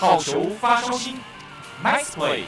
好球发烧心 mixed play。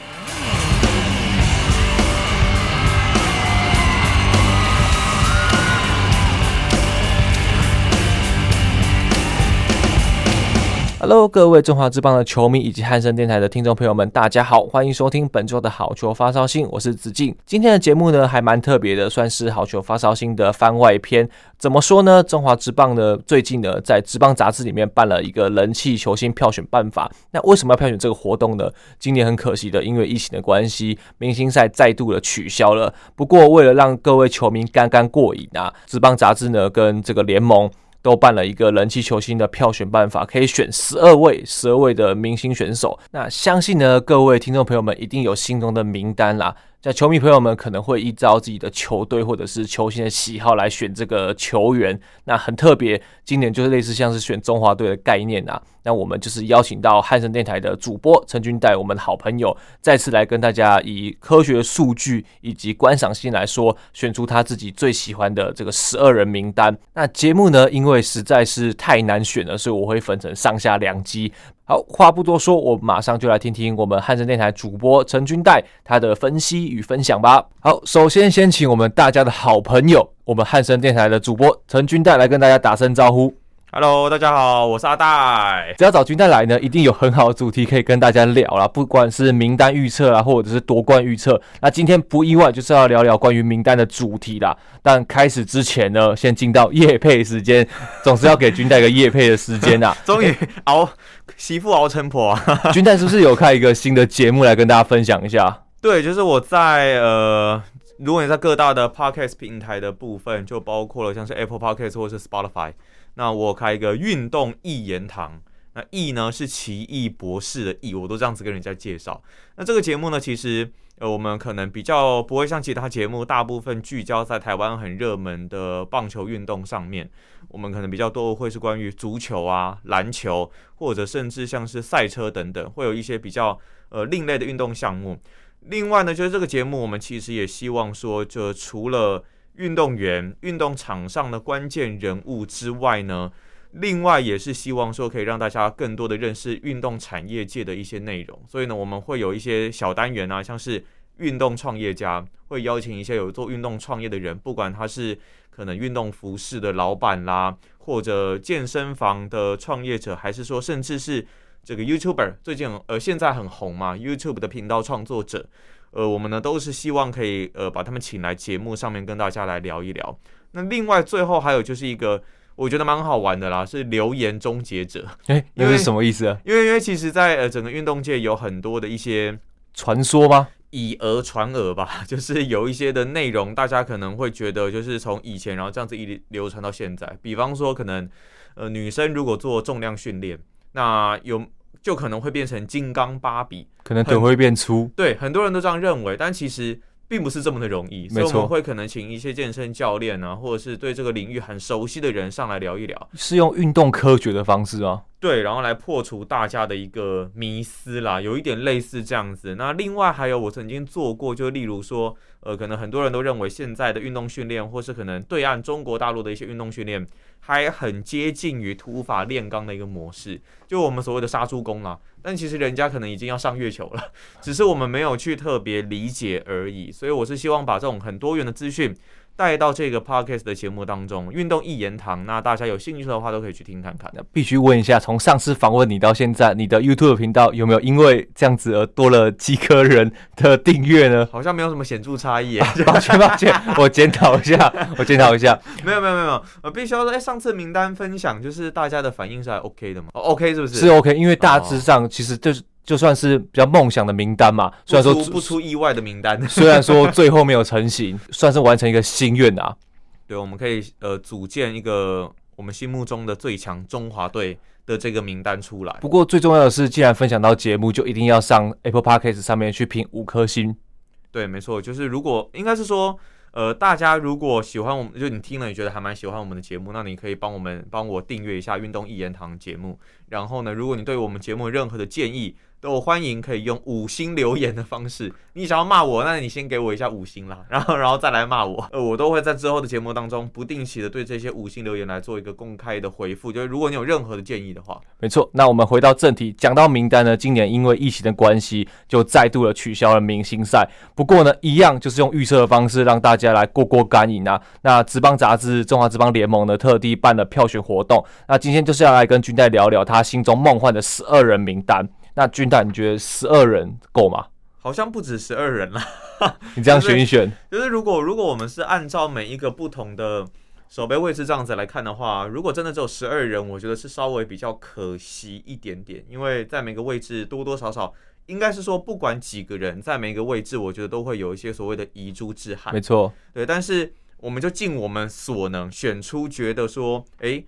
Hello，各位中华职棒的球迷以及汉声电台的听众朋友们，大家好，欢迎收听本周的好球发烧星，我是子敬。今天的节目呢，还蛮特别的，算是好球发烧星的番外篇。怎么说呢？中华职棒呢，最近呢，在职棒杂志里面办了一个人气球星票选办法。那为什么要票选这个活动呢？今年很可惜的，因为疫情的关系，明星赛再度的取消了。不过，为了让各位球迷刚刚过瘾啊，职棒杂志呢，跟这个联盟。都办了一个人气球星的票选办法，可以选十二位、十二位的明星选手。那相信呢，各位听众朋友们一定有心中的名单啦。在球迷朋友们可能会依照自己的球队或者是球星的喜好来选这个球员，那很特别。今年就是类似像是选中华队的概念啊。那我们就是邀请到汉声电台的主播陈君带，我们的好朋友，再次来跟大家以科学数据以及观赏性来说，选出他自己最喜欢的这个十二人名单。那节目呢，因为实在是太难选了，所以我会分成上下两集。好，话不多说，我马上就来听听我们汉声电台主播陈君代他的分析与分享吧。好，首先先请我们大家的好朋友，我们汉声电台的主播陈君代来跟大家打声招呼。Hello，大家好，我是阿戴。只要找君代来呢，一定有很好的主题可以跟大家聊啦，不管是名单预测啊，或者是夺冠预测。那今天不意外就是要聊聊关于名单的主题啦。但开始之前呢，先进到夜配时间，总是要给君代一个夜配的时间啊。终于熬媳妇熬成婆啊！君代是不是有开一个新的节目来跟大家分享一下？对，就是我在呃，如果你在各大的 Podcast 平台的部分，就包括了像是 Apple Podcast 或者是 Spotify。那我开一个运动益言堂，那益呢是奇异博士的益，我都这样子跟人家介绍。那这个节目呢，其实呃我们可能比较不会像其他节目，大部分聚焦在台湾很热门的棒球运动上面。我们可能比较多会是关于足球啊、篮球，或者甚至像是赛车等等，会有一些比较呃另类的运动项目。另外呢，就是这个节目我们其实也希望说，就除了运动员、运动场上的关键人物之外呢，另外也是希望说可以让大家更多的认识运动产业界的一些内容。所以呢，我们会有一些小单元啊，像是运动创业家，会邀请一些有做运动创业的人，不管他是可能运动服饰的老板啦，或者健身房的创业者，还是说甚至是这个 YouTuber，最近呃现在很红嘛，YouTube 的频道创作者。呃，我们呢都是希望可以呃把他们请来节目上面跟大家来聊一聊。那另外最后还有就是一个我觉得蛮好玩的啦，是留言终结者。诶，那是什么意思啊？因为因为其实在呃整个运动界有很多的一些传说吗？以讹传讹吧，就是有一些的内容，大家可能会觉得就是从以前然后这样子一流传到现在。比方说可能呃女生如果做重量训练，那有。就可能会变成金刚芭比，可能腿会变粗。对，很多人都这样认为，但其实并不是这么的容易。所以我们会可能请一些健身教练啊，或者是对这个领域很熟悉的人上来聊一聊，是用运动科学的方式啊。对，然后来破除大家的一个迷思啦，有一点类似这样子。那另外还有我曾经做过，就例如说，呃，可能很多人都认为现在的运动训练，或是可能对岸中国大陆的一些运动训练。还很接近于土法炼钢的一个模式，就我们所谓的杀猪工啦。但其实人家可能已经要上月球了，只是我们没有去特别理解而已。所以我是希望把这种很多元的资讯。带到这个 podcast 的节目当中，运动一言堂，那大家有兴趣的话都可以去听看看。那必须问一下，从上次访问你到现在，你的 YouTube 频道有没有因为这样子而多了几颗人的订阅呢？好像没有什么显著差异。抱歉抱歉，我检讨一下，我检讨一下。没有没有没有，我必须要说，哎，上次名单分享就是大家的反应是还 OK 的吗？哦，OK 是不是？是 OK，因为大致上其实就是。就算是比较梦想的名单嘛，虽然说不出意外的名单，虽然说最后没有成型，算是完成一个心愿啊。对，我们可以呃组建一个我们心目中的最强中华队的这个名单出来。不过最重要的是，既然分享到节目，就一定要上 Apple Podcast 上面去评五颗星。对，没错，就是如果应该是说。呃，大家如果喜欢我们，就你听了你觉得还蛮喜欢我们的节目，那你可以帮我们帮我订阅一下《运动一言堂》节目。然后呢，如果你对我们节目有任何的建议，都欢迎可以用五星留言的方式。你想要骂我，那你先给我一下五星啦，然后然后再来骂我。呃，我都会在之后的节目当中不定期的对这些五星留言来做一个公开的回复。就是如果你有任何的建议的话，没错。那我们回到正题，讲到名单呢，今年因为疫情的关系，就再度的取消了明星赛。不过呢，一样就是用预测的方式让大家来过过干瘾啊。那职棒杂志《中华职棒联盟》呢，特地办了票选活动。那今天就是要来跟军代聊聊他心中梦幻的十二人名单。那军大，你觉得十二人够吗？好像不止十二人了。你这样选一选，就是如果如果我们是按照每一个不同的守备位置这样子来看的话，如果真的只有十二人，我觉得是稍微比较可惜一点点，因为在每个位置多多少少，应该是说不管几个人在每个位置，我觉得都会有一些所谓的遗珠之憾。没错，对，但是我们就尽我们所能选出觉得说，诶。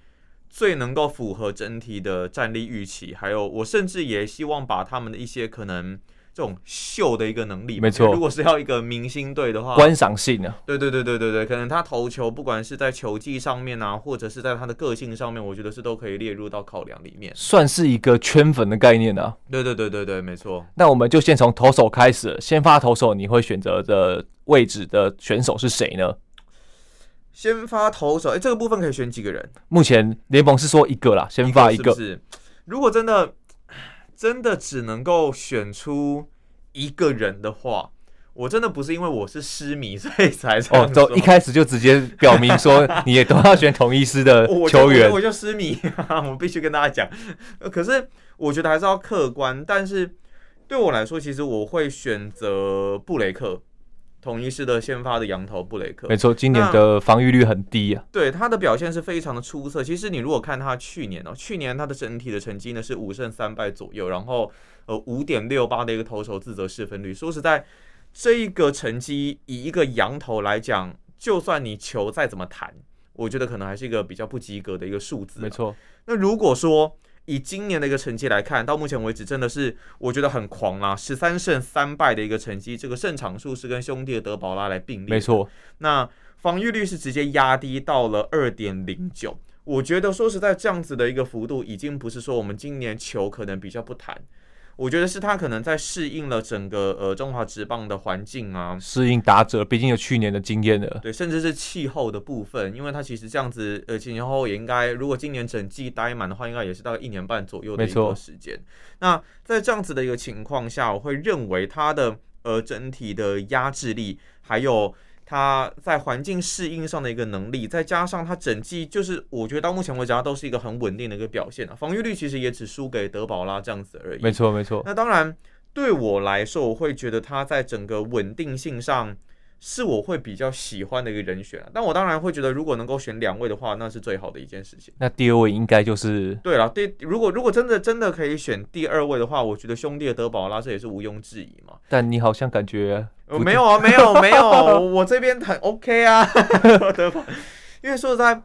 最能够符合整体的战力预期，还有我甚至也希望把他们的一些可能这种秀的一个能力，没错。如果是要一个明星队的话，观赏性啊，对对对对对对，可能他投球不管是在球技上面啊，或者是在他的个性上面，我觉得是都可以列入到考量里面，算是一个圈粉的概念啊。对对对对对，没错。那我们就先从投手开始，先发投手，你会选择的位置的选手是谁呢？先发投手，哎、欸，这个部分可以选几个人？目前联盟是说一个啦，先发一个。是是？如果真的 真的只能够选出一个人的话，我真的不是因为我是狮迷所以才这样哦，一开始就直接表明说你也都要选同一师的 球员，我就狮迷，我必须跟大家讲。可是我觉得还是要客观，但是对我来说，其实我会选择布雷克。统一师的先发的羊头布雷克，没错，今年的防御率很低啊。对，他的表现是非常的出色。其实你如果看他去年哦，去年他的整体的成绩呢是五胜三败左右，然后呃五点六八的一个投手自责失分率。说实在，这一个成绩以一个羊头来讲，就算你球再怎么弹，我觉得可能还是一个比较不及格的一个数字。没错。那如果说以今年的一个成绩来看，到目前为止真的是我觉得很狂啊！十三胜三败的一个成绩，这个胜场数是跟兄弟的德保拉来并列。没错，那防御率是直接压低到了二点零九。我觉得说实在，这样子的一个幅度，已经不是说我们今年球可能比较不弹。我觉得是他可能在适应了整个呃中华职棒的环境啊，适应打者，毕竟有去年的经验了。对，甚至是气候的部分，因为他其实这样子呃前前后后也应该，如果今年整季待满的话，应该也是大概一年半左右的一个时间。那在这样子的一个情况下，我会认为他的呃整体的压制力还有。他在环境适应上的一个能力，再加上他整季就是，我觉得到目前为止他都是一个很稳定的一个表现啊。防御率其实也只输给德保拉这样子而已。没错，没错。那当然，对我来说，我会觉得他在整个稳定性上。是我会比较喜欢的一个人选，但我当然会觉得，如果能够选两位的话，那是最好的一件事情。那第二位应该就是对了。第如果如果真的真的可以选第二位的话，我觉得兄弟的德保拉这也是毋庸置疑嘛。但你好像感觉没有啊，没有没有，我这边很 OK 啊。德保，因为说实在，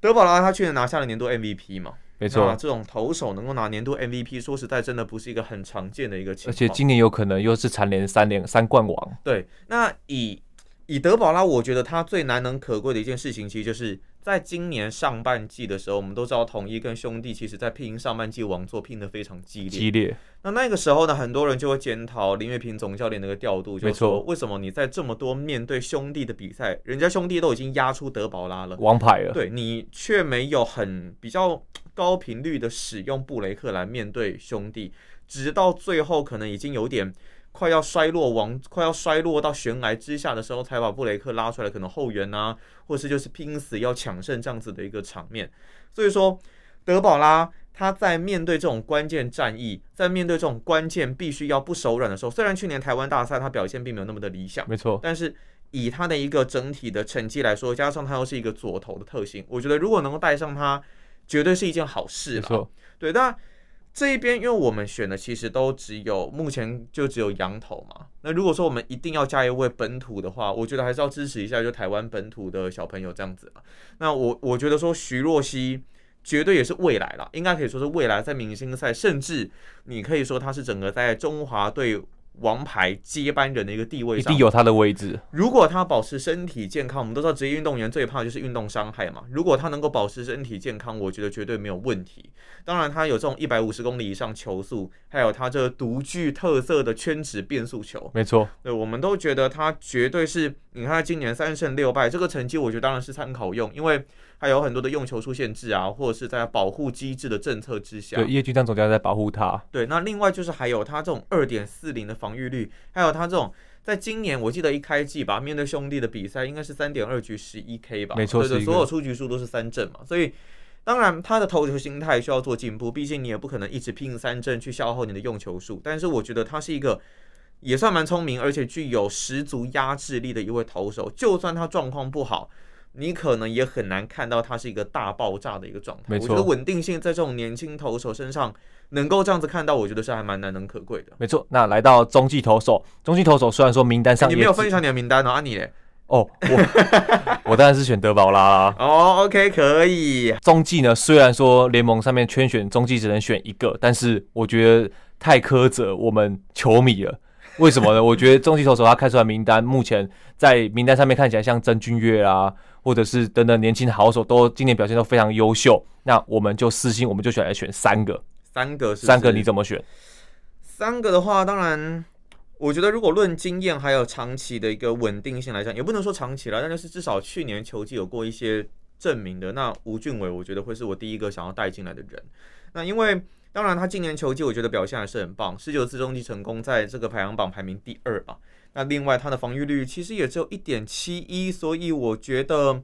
德保拉他去年拿下了年度 MVP 嘛，没错，这种投手能够拿年度 MVP，说实在真的不是一个很常见的一个情况。而且今年有可能又是蝉联三连三冠王。对，那以。以德保拉，我觉得他最难能可贵的一件事情，其实就是在今年上半季的时候，我们都知道统一跟兄弟其实在拼上半季王座拼得非常激烈。激烈。那那个时候呢，很多人就会检讨林月平总教练那个调度，就是说为什么你在这么多面对兄弟的比赛，人家兄弟都已经压出德保拉了，王牌了，对你却没有很比较高频率的使用布雷克来面对兄弟，直到最后可能已经有点。快要衰落王，快要衰落到悬崖之下的时候，才把布雷克拉出来，可能后援啊，或是就是拼死要抢胜这样子的一个场面。所以说，德保拉他在面对这种关键战役，在面对这种关键必须要不手软的时候，虽然去年台湾大赛他表现并没有那么的理想，没错，但是以他的一个整体的成绩来说，加上他又是一个左投的特性，我觉得如果能够带上他，绝对是一件好事。没错，对，但。这一边，因为我们选的其实都只有目前就只有羊头嘛。那如果说我们一定要加一位本土的话，我觉得还是要支持一下就台湾本土的小朋友这样子。那我我觉得说徐若曦绝对也是未来了，应该可以说是未来在明星赛，甚至你可以说他是整个在中华队王牌接班人的一个地位上，一定有他的位置。如果他保持身体健康，我们都知道职业运动员最怕就是运动伤害嘛。如果他能够保持身体健康，我觉得绝对没有问题。当然，他有这种一百五十公里以上球速，还有他这独具特色的圈质变速球，没错。对，我们都觉得他绝对是。你看他今年三胜六败，这个成绩我觉得当然是参考用，因为还有很多的用球数限制啊，或者是在保护机制的政策之下，对，叶军章总教练在保护他。对，那另外就是还有他这种二点四零的防御率，还有他这种在今年我记得一开季吧，面对兄弟的比赛应该是三点二局十一 K 吧，没错，对对，所有出局数都是三振嘛，所以当然他的投球心态需要做进步，毕竟你也不可能一直拼三振去消耗你的用球数，但是我觉得他是一个。也算蛮聪明，而且具有十足压制力的一位投手。就算他状况不好，你可能也很难看到它是一个大爆炸的一个状态。没错，我觉得稳定性在这种年轻投手身上能够这样子看到，我觉得是还蛮难能可贵的。没错，那来到中继投手，中继投手虽然说名单上、欸、你没有分享你的名单哦，啊你嘞？哦，我 我当然是选德保拉啦。哦，OK，可以。中继呢，虽然说联盟上面圈选中继只能选一个，但是我觉得太苛责我们球迷了。为什么呢？我觉得中继投手他开出来名单，目前在名单上面看起来像曾俊岳啊，或者是等等年轻的好手，都今年表现都非常优秀。那我们就私心，我们就选来选三个，三个是是，三个你怎么选？三个的话，当然，我觉得如果论经验还有长期的一个稳定性来讲，也不能说长期了，但就是至少去年球季有过一些证明的。那吴俊伟，我觉得会是我第一个想要带进来的人。那因为。当然，他今年球季我觉得表现还是很棒，十九次中继成功，在这个排行榜排名第二啊。那另外他的防御率其实也只有一点七一，所以我觉得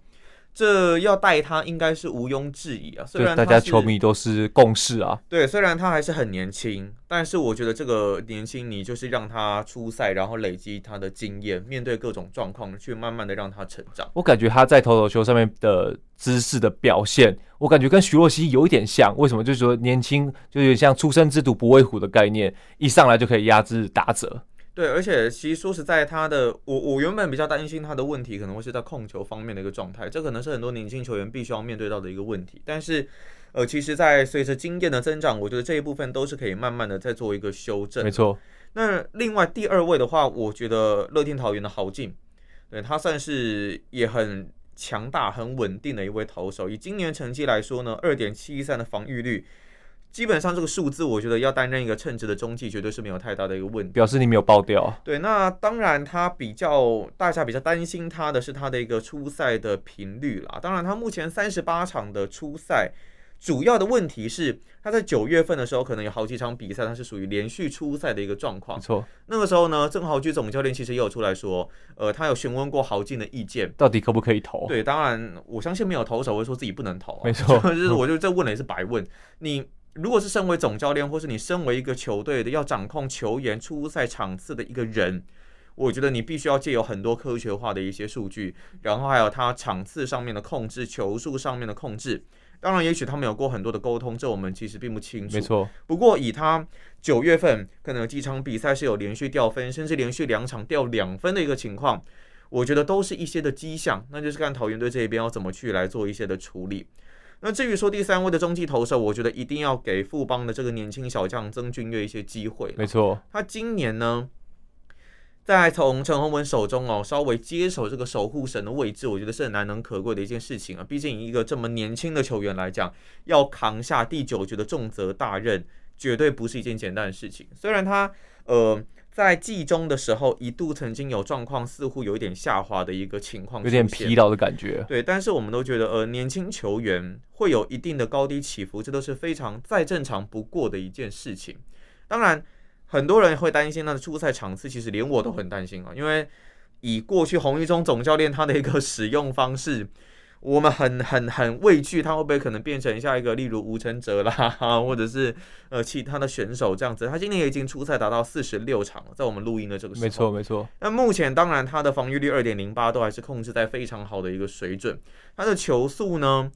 这要带他应该是毋庸置疑啊。虽然大家球迷都是共识啊。对，虽然他还是很年轻，但是我觉得这个年轻你就是让他出赛，然后累积他的经验，面对各种状况去慢慢的让他成长。我感觉他在投手球上面的姿势的表现。我感觉跟徐若曦有一点像，为什么？就是说年轻，就有点像初生之犊不畏虎的概念，一上来就可以压制打者。对，而且其实说实在，他的我我原本比较担心他的问题可能会是在控球方面的一个状态，这可能是很多年轻球员必须要面对到的一个问题。但是，呃，其实，在随着经验的增长，我觉得这一部分都是可以慢慢的再做一个修正。没错。那另外第二位的话，我觉得乐天桃园的豪进，对，他算是也很。强大、很稳定的一位投手，以今年成绩来说呢，二点七三的防御率，基本上这个数字，我觉得要担任一个称职的中继，绝对是没有太大的一个问题。表示你没有爆掉。对，那当然，他比较大家比较担心他的是他的一个出赛的频率啦。当然，他目前三十八场的出赛。主要的问题是，他在九月份的时候，可能有好几场比赛，他是属于连续出赛的一个状况。没错，那个时候呢，郑豪居总教练其实也有出来说，呃，他有询问过豪进的意见，到底可不可以投？对，当然，我相信没有投手会说自己不能投啊。没错，就是我觉得这问了也是白问。你如果是身为总教练，或是你身为一个球队的要掌控球员出赛场次的一个人，我觉得你必须要借有很多科学化的一些数据，然后还有他场次上面的控制、球数上面的控制。当然，也许他们有过很多的沟通，这我们其实并不清楚。没错。不过以他九月份可能有几场比赛是有连续掉分，甚至连续两场掉两分的一个情况，我觉得都是一些的迹象。那就是看桃园队这一边要怎么去来做一些的处理。那至于说第三位的中继投手，我觉得一定要给富邦的这个年轻小将曾俊岳一些机会。没错。他今年呢，在从陈宏文手中哦，稍微接手这个守护神的位置，我觉得是很难能可贵的一件事情啊。毕竟一个这么年轻的球员来讲，要扛下第九局的重责大任，绝对不是一件简单的事情。虽然他呃在季中的时候一度曾经有状况，似乎有一点下滑的一个情况，有点疲劳的感觉。对，但是我们都觉得呃年轻球员会有一定的高低起伏，这都是非常再正常不过的一件事情。当然。很多人会担心他的出赛场次，其实连我都很担心啊，因为以过去洪一中总教练他的一个使用方式，我们很很很畏惧他会不会可能变成下一个例如吴承哲啦，或者是呃其他的选手这样子。他今年也已经出赛达到四十六场了，在我们录音的这个时候，没错没错。那目前当然他的防御率二点零八都还是控制在非常好的一个水准，他的球速呢，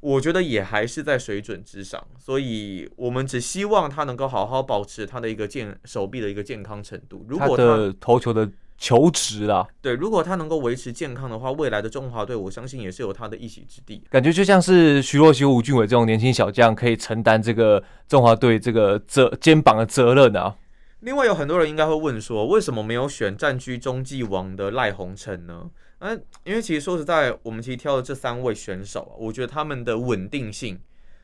我觉得也还是在水准之上，所以我们只希望他能够好好保持他的一个健手臂的一个健康程度。如果他，他的投球的球质啦，对，如果他能够维持健康的话，未来的中华队我相信也是有他的一席之地。感觉就像是徐若曦、吴俊伟这种年轻小将可以承担这个中华队这个责肩膀的责任啊。另外有很多人应该会问说，为什么没有选占据中继王的赖鸿成呢？嗯、啊，因为其实说实在，我们其实挑的这三位选手啊，我觉得他们的稳定性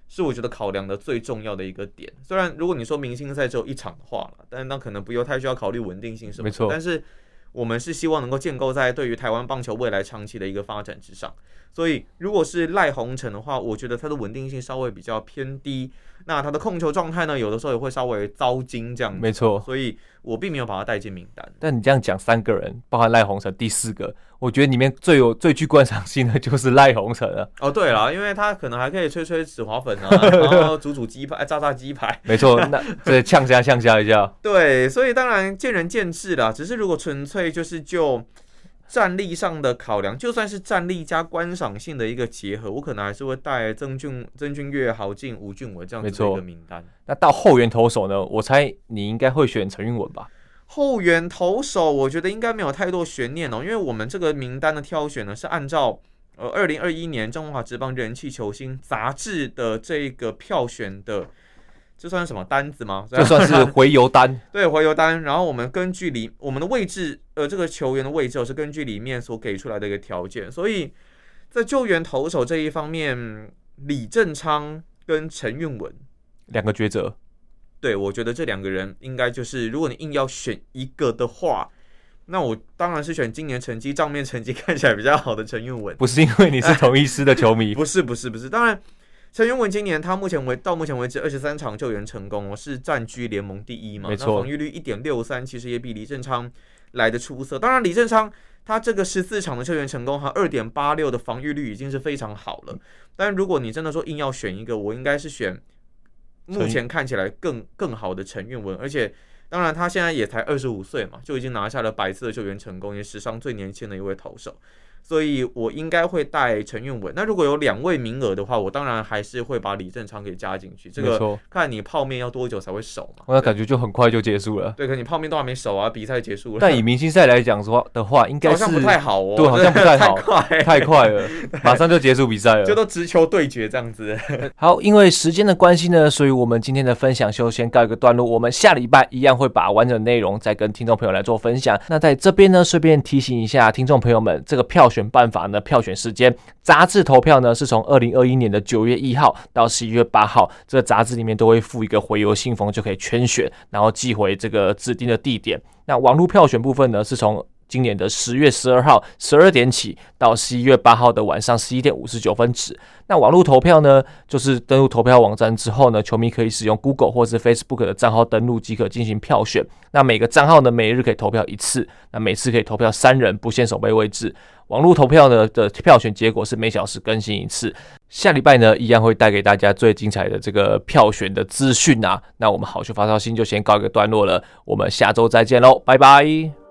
是我觉得考量的最重要的一个点。虽然如果你说明星赛只有一场的话了，但是那可能不用太需要考虑稳定性什么的。没错，但是我们是希望能够建构在对于台湾棒球未来长期的一个发展之上。所以如果是赖鸿成的话，我觉得他的稳定性稍微比较偏低。那他的控球状态呢，有的时候也会稍微糟心这样。没错，所以我并没有把他带进名单。但你这样讲三个人，包含赖鸿成第四个，我觉得里面最有最具观赏性的就是赖鸿成了。哦，对了，因为他可能还可以吹吹止滑粉啊，然后煮煮鸡排、炸炸鸡排。没错，那 这呛虾呛虾一下。对，所以当然见仁见智啦。只是如果纯粹就是就。战力上的考量，就算是战力加观赏性的一个结合，我可能还是会带曾俊、曾俊岳、郝进、吴俊伟这样子的一个名单。那到后援投手呢？我猜你应该会选陈韵文吧？后援投手，我觉得应该没有太多悬念哦，因为我们这个名单的挑选呢，是按照呃二零二一年中华职棒人气球星杂志的这个票选的。这算是什么单子吗？这算是回游单。对，回游单。然后我们根据里我们的位置，呃，这个球员的位置是根据里面所给出来的一个条件。所以在救援投手这一方面，李正昌跟陈韵文两个抉择。对，我觉得这两个人应该就是，如果你硬要选一个的话，那我当然是选今年成绩账面成绩看起来比较好的陈韵文。不是因为你是同一师的球迷，不是，不是，不是。当然。陈韵文今年他目前为到目前为止二十三场救援成功哦，是占据联盟第一嘛？没错。防御率一点六三，其实也比李正昌来的出色。当然，李正昌他这个十四场的救援成功，和二点八六的防御率已经是非常好了。但如果你真的说硬要选一个，我应该是选目前看起来更更好的陈韵文。而且，当然他现在也才二十五岁嘛，就已经拿下了百次的救援成功，也史上最年轻的一位投手。所以我应该会带陈韵文。那如果有两位名额的话，我当然还是会把李正昌给加进去。这个看你泡面要多久才会熟嘛？我感觉就很快就结束了。对，可你泡面都还没熟啊，比赛结束了。但以明星赛来讲说的话，应该是好像不太好哦。对，好像不太好，太快，太快了，马上就结束比赛了，就都直球对决这样子。好，因为时间的关系呢，所以我们今天的分享就先告一个段落。我们下礼拜一样会把完整内容再跟听众朋友来做分享。那在这边呢，顺便提醒一下听众朋友们，这个票选选办法呢，票。票选时间，杂志投票呢是从二零二一年的九月一号到十一月八号，这个杂志里面都会附一个回邮信封，就可以圈选，然后寄回这个指定的地点。那网络票选部分呢，是从今年的十月十二号十二点起到十一月八号的晚上十一点五十九分止。那网络投票呢，就是登录投票网站之后呢，球迷可以使用 Google 或是 Facebook 的账号登录即可进行票选。那每个账号呢，每日可以投票一次，那每次可以投票三人，不限守备位置。网络投票呢的票选结果是每小时更新一次。下礼拜呢，一样会带给大家最精彩的这个票选的资讯啊。那我们好球发烧星就先告一个段落了，我们下周再见喽，拜拜。